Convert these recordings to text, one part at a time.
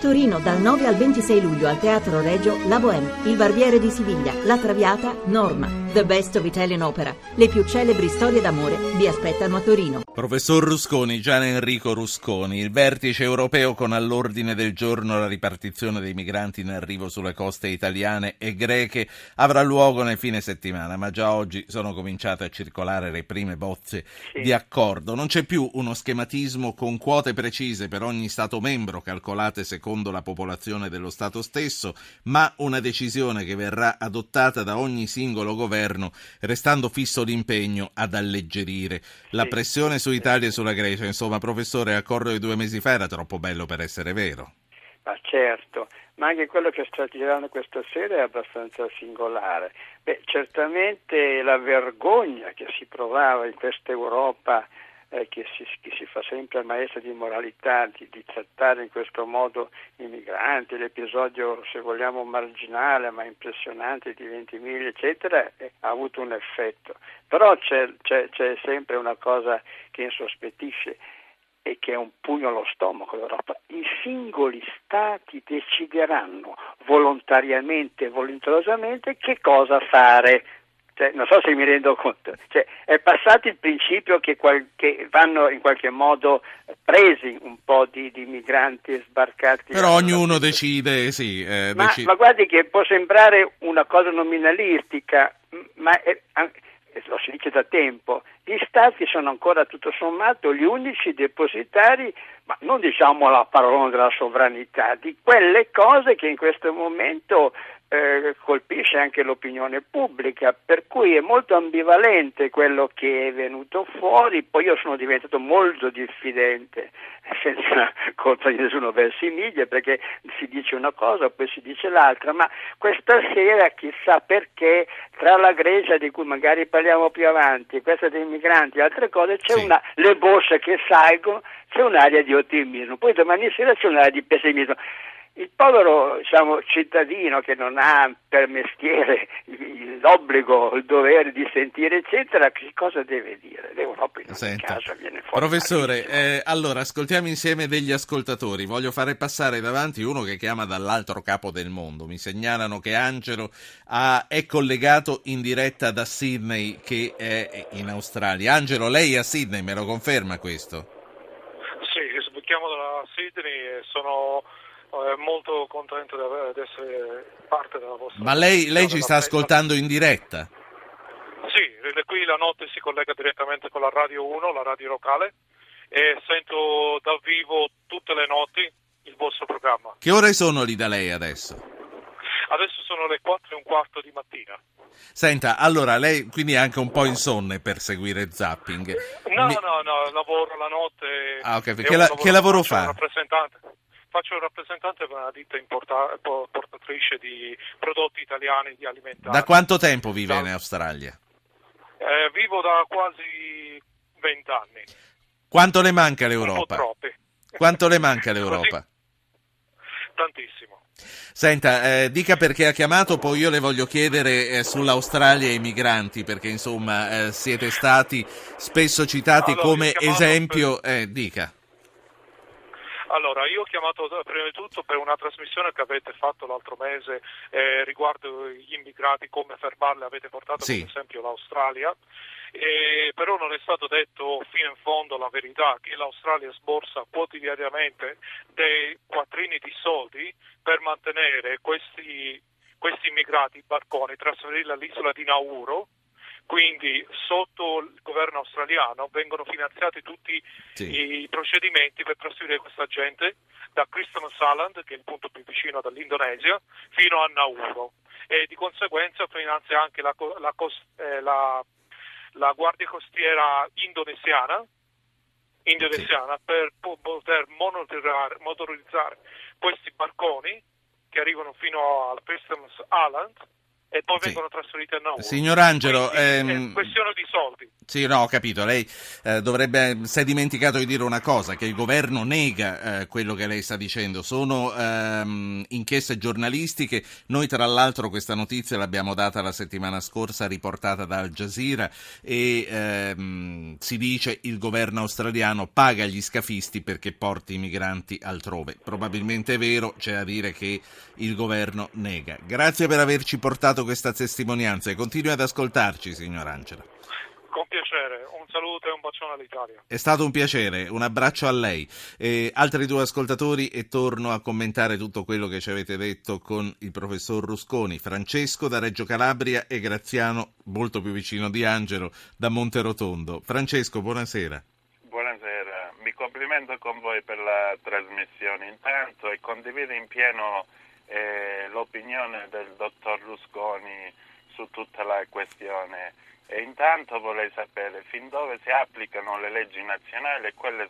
Torino dal 9 al 26 luglio al Teatro Regio La Bohème, Il Barbiere di Siviglia, La Traviata, Norma. The Best of Italian Opera. Le più celebri storie d'amore vi aspettano a Torino. Professor Rusconi, Gian Enrico Rusconi, il vertice europeo con all'ordine del giorno la ripartizione dei migranti in arrivo sulle coste italiane e greche avrà luogo nel fine settimana, ma già oggi sono cominciate a circolare le prime bozze sì. di accordo. Non c'è più uno schematismo con quote precise per ogni Stato membro calcolate secondo la popolazione dello Stato stesso, ma una decisione che verrà adottata da ogni singolo governo governo, restando fisso l'impegno ad alleggerire la sì. pressione su Italia e sulla Grecia. Insomma, professore, accordo di due mesi fa era troppo bello per essere vero. Ma certo, ma anche quello che sta girando questa sera è abbastanza singolare. Beh, certamente la vergogna che si provava in questa Europa eh, che, si, che, si, fa sempre maestra di moralità, di, di, trattare in questo modo i migranti, l'episodio se vogliamo marginale ma impressionante di 20.000 eccetera, eh, ha avuto un effetto. Però c'è, c'è, c'è sempre una cosa che insospettisce e che è un pugno allo stomaco d'Europa. I singoli stati decideranno volontariamente e volenterosamente che cosa fare cioè, non so se mi rendo conto, cioè, è passato il principio che, qual- che, vanno in qualche modo presi un po' di, di migranti sbarcati. Però ognuno decide, sì. Eh, ma, decide. ma, guardi che può sembrare una cosa nominalistica, ma è, lo si dice da tempo, gli stati sono ancora tutto sommato gli unici depositari, ma non diciamo la parola della sovranità, di quelle cose che in questo momento eh, colpisce anche l'opinione pubblica, per cui è molto ambivalente quello che è venuto fuori, poi io sono diventato molto diffidente, senza colpa di nessuno verso i media, perché si dice una cosa, poi si dice l'altra, ma questa sera chissà perché tra la Grecia di cui magari parliamo più avanti, questa dei migranti e altre cose, c'è sì. una, le borse che salgono, c'è un'area di ottimismo, poi domani sera c'è un'area di pessimismo. Il povero diciamo, cittadino che non ha per mestiere l'obbligo, il dovere di sentire, eccetera, che cosa deve dire? L'Europa in ogni caso viene fuori. Professore, eh, allora ascoltiamo insieme degli ascoltatori. Voglio fare passare davanti uno che chiama dall'altro capo del mondo. Mi segnalano che Angelo ha, è collegato in diretta da Sydney, che è in Australia. Angelo, lei è a Sydney, me lo conferma questo? Sì, chiamo da Sydney e sono molto contento di essere parte della vostra Ma lei, lei ci sta ascoltando in diretta? Sì, qui la notte si collega direttamente con la Radio 1, la radio locale, e sento dal vivo tutte le notti il vostro programma. Che ore sono lì da lei adesso? Adesso sono le 4 e un quarto di mattina. Senta, allora lei quindi è anche un po' insonne per seguire zapping. No, Mi... no, no, lavoro la notte. Ah, ok, che, la, che lavoro fa? Rappresentante faccio il rappresentante per una ditta importa- portatrice di prodotti italiani di alimentari. Da quanto tempo vive da, in Australia? Eh, vivo da quasi vent'anni. Quanto le manca l'Europa? Quanto le manca l'Europa? Così, tantissimo. Senta, eh, dica perché ha chiamato, poi io le voglio chiedere eh, sull'Australia e i migranti, perché insomma eh, siete stati spesso citati allora, come esempio. Per... Eh, dica. Allora, io ho chiamato prima di tutto per una trasmissione che avete fatto l'altro mese eh, riguardo gli immigrati, come fermarli, avete portato sì. per esempio l'Australia, eh, però non è stato detto fino in fondo la verità che l'Australia sborsa quotidianamente dei quattrini di soldi per mantenere questi, questi immigrati, barconi, trasferirli all'isola di Nauru quindi sotto il governo australiano vengono finanziati tutti sì. i procedimenti per trasferire questa gente da Christmas Island, che è il punto più vicino dall'Indonesia, fino a Nauru e di conseguenza finanzia anche la, la, eh, la, la Guardia Costiera indonesiana, indonesiana sì. per poter motorizzare questi barconi che arrivano fino al Christmas Island e poi sì. vengono trasferiti a noi. Signor Angelo, ehm... è questione di soldi. Sì, no, ho capito. Lei eh, dovrebbe, si è dimenticato di dire una cosa, che il governo nega eh, quello che lei sta dicendo. Sono ehm, inchieste giornalistiche. Noi, tra l'altro, questa notizia l'abbiamo data la settimana scorsa, riportata da Al Jazeera, e ehm, si dice il governo australiano paga gli scafisti perché porti i migranti altrove. Probabilmente è vero, c'è da dire che il governo nega. Grazie per averci portato questa testimonianza e continui ad ascoltarci, signor Angela. Con piacere, un saluto e un bacione all'Italia. È stato un piacere, un abbraccio a lei. E altri due ascoltatori e torno a commentare tutto quello che ci avete detto con il professor Rusconi, Francesco da Reggio Calabria e Graziano, molto più vicino di Angelo, da Monterotondo. Francesco, buonasera. Buonasera, mi complimento con voi per la trasmissione intanto e condivido in pieno eh, l'opinione del dottor Rusconi su tutta la questione e intanto vorrei sapere fin dove si applicano le leggi nazionali e quelle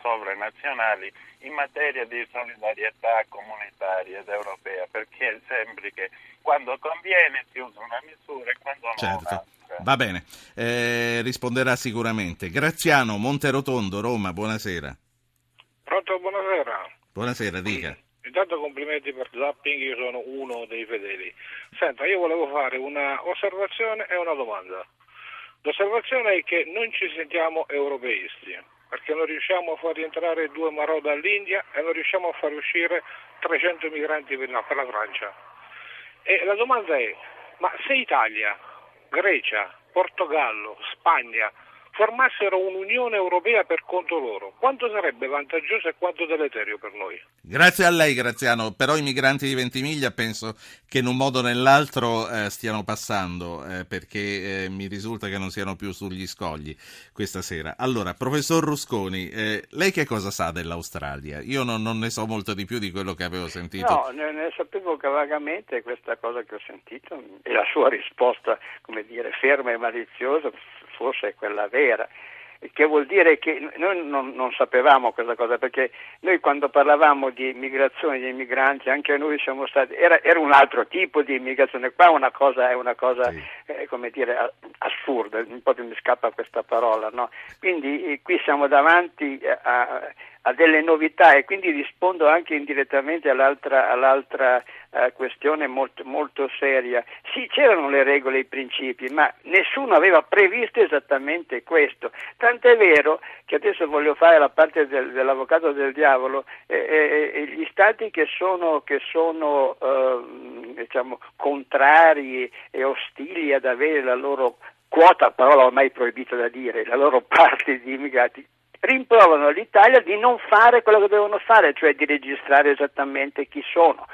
sovranazionali in materia di solidarietà comunitaria ed europea, perché sembra che quando conviene si usa una misura e quando no certo. un'altra. Va bene, eh, risponderà sicuramente. Graziano, Monterotondo, Roma, buonasera. Pronto, buonasera. Buonasera, dica. Intanto complimenti per Zapping, io sono uno dei fedeli. Senta, io volevo fare una osservazione e una domanda. L'osservazione è che non ci sentiamo europeisti, perché non riusciamo a far rientrare due Marò dall'India e non riusciamo a far uscire 300 migranti per la Francia. E la domanda è, ma se Italia, Grecia, Portogallo, Spagna formassero un'Unione Europea per conto loro, quanto sarebbe vantaggioso e quanto deleterio per noi? Grazie a lei Graziano, però i migranti di Ventimiglia penso che in un modo o nell'altro eh, stiano passando, eh, perché eh, mi risulta che non siano più sugli scogli questa sera. Allora, professor Rusconi, eh, lei che cosa sa dell'Australia? Io non, non, ne so molto di più di quello che avevo sentito. No, ne, ne sapevo che vagamente questa cosa che ho sentito e la sua risposta, come dire, ferma e maliziosa forse è quella vera che vuol dire che noi non, non, sapevamo questa cosa, perché noi quando parlavamo di immigrazione, di immigranti, anche noi siamo stati, era, era un altro tipo di immigrazione, qua una cosa, è una cosa, sì. eh, come dire, assurda, un po' mi scappa questa parola, no? Quindi eh, qui siamo davanti a, a delle novità e quindi rispondo anche indirettamente all'altra, all'altra uh, questione molto, molto, seria. Sì, c'erano le regole e i principi, ma nessuno aveva previsto esattamente questo. Tant'è vero che adesso voglio fare la parte del, dell'avvocato del diavolo, eh, eh, eh gli stati che sono, che sono eh, diciamo, contrari e ostili ad avere la loro quota, parola ormai proibita da dire, la loro parte di immigrati, rimproverano l'Italia di non fare quello che devono fare, cioè di registrare esattamente chi sono.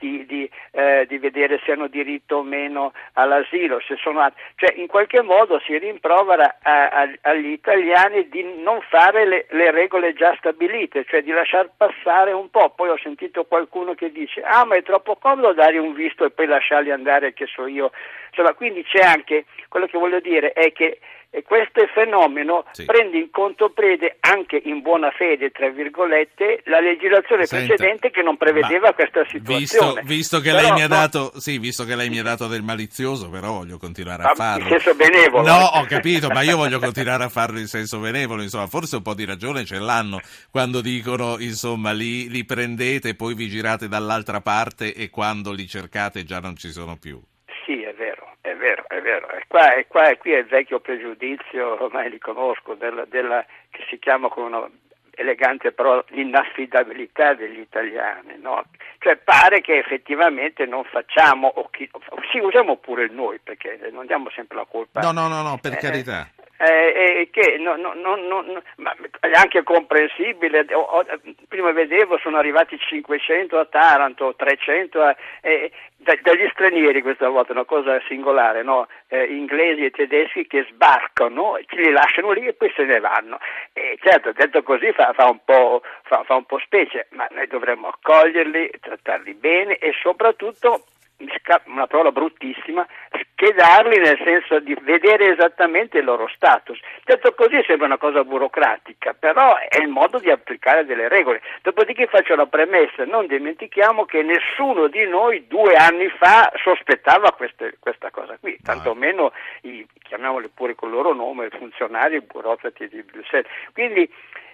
Di, di, eh, di, vedere se hanno diritto o meno all'asilo, se sono, cioè in qualche modo si rimprovera a, a, agli italiani di non fare le, le, regole già stabilite, cioè di lasciar passare un po'. Poi ho sentito qualcuno che dice ah ma è troppo comodo dare un visto e poi lasciarli andare che so io. Insomma, quindi c'è anche, quello che voglio dire è che e questo fenomeno sì. prende in conto prede anche in buona fede, tra virgolette, la legislazione Senta, precedente che non prevedeva questa situazione. Visto, visto, che però, dato, sì, visto, che lei mi ha dato, del malizioso, però voglio continuare a farlo. In senso benevolo. No, ho capito, ma io voglio continuare a farlo in senso benevolo, insomma, forse un po' di ragione ce l'hanno quando dicono, insomma, li, li prendete, poi vi girate dall'altra parte e quando li cercate già non ci sono più. Sì, è vero è vero, è vero. E qua, e qua, e qui è il vecchio pregiudizio, ormai li conosco, della, della, che si chiama con una elegante parola l'inaffidabilità degli italiani, no? Cioè pare che effettivamente non facciamo, o chi, sì usiamo pure il noi, perché non diamo sempre la colpa. No, no, no, no per eh, carità eh, che no, no, no, è anche comprensibile, prima vedevo sono arrivati 500 a Taranto, 300 a, eh, dagli stranieri questa volta, una cosa singolare, eh, inglesi e tedeschi che sbarcano, li lasciano lì e poi se ne vanno. E certo, detto così fa, fa, un fa, fa un po' specie, ma noi dovremmo accoglierli, trattarli bene e soprattutto una parola bruttissima, schedarli nel senso di vedere esattamente il loro status. Detto così sembra una cosa burocratica, però è il modo di applicare delle regole. Dopodiché faccio la premessa, non dimentichiamo che nessuno di noi due anni fa sospettava queste, questa cosa qui, tantomeno i, chiamiamoli pure col loro nome, i funzionari, i burocrati di Bruxelles. Quindi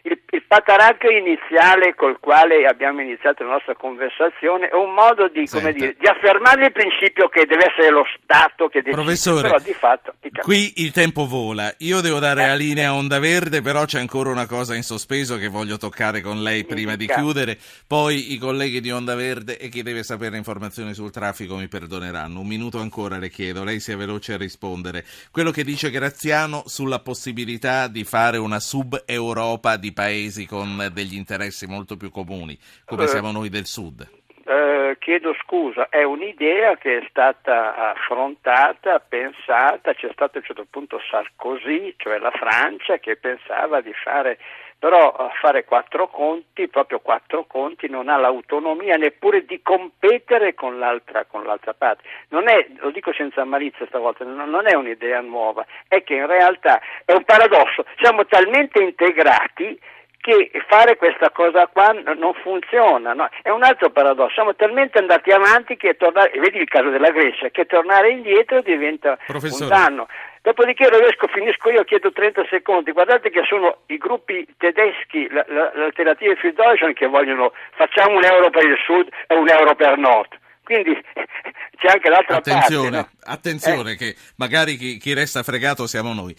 il, il pataracchio iniziale col quale abbiamo iniziato la nostra conversazione è un modo di, dire, di affermare il principio che deve essere lo Stato che decide, Professore, però di fatto... Qui il tempo vola, io devo dare eh. la linea a Onda Verde, però c'è ancora una cosa in sospeso che voglio toccare con lei prima di chiudere, poi i colleghi di Onda Verde e chi deve sapere informazioni sul traffico mi perdoneranno. Un minuto ancora le chiedo, lei sia veloce a rispondere. Quello che dice Graziano sulla possibilità di fare una sub-Europa di paesi con degli interessi molto più comuni, come eh, siamo noi del Sud? Eh, chiedo scusa, è un'idea che è stata affrontata, pensata, c'è stato a un certo punto Sarkozy, cioè la Francia, che pensava di fare però a fare quattro conti, proprio quattro conti, non ha l'autonomia neppure di competere con l'altra, con l'altra parte. È, lo dico senza malizia stavolta, non è un'idea nuova, è che in realtà è un paradosso, siamo talmente integrati che fare questa cosa qua non funziona, no? è un altro paradosso, siamo talmente andati avanti che tornare, vedi il caso della Grecia, che tornare indietro diventa Professore. un danno. Dopodiché Rovesco, finisco io, chiedo 30 secondi, guardate che sono i gruppi tedeschi, l'alternativa Fiducian che vogliono facciamo un euro per il sud e un euro per il nord. Quindi c'è anche l'altra attenzione, parte. No? Attenzione, eh. che magari chi, chi, resta fregato siamo noi.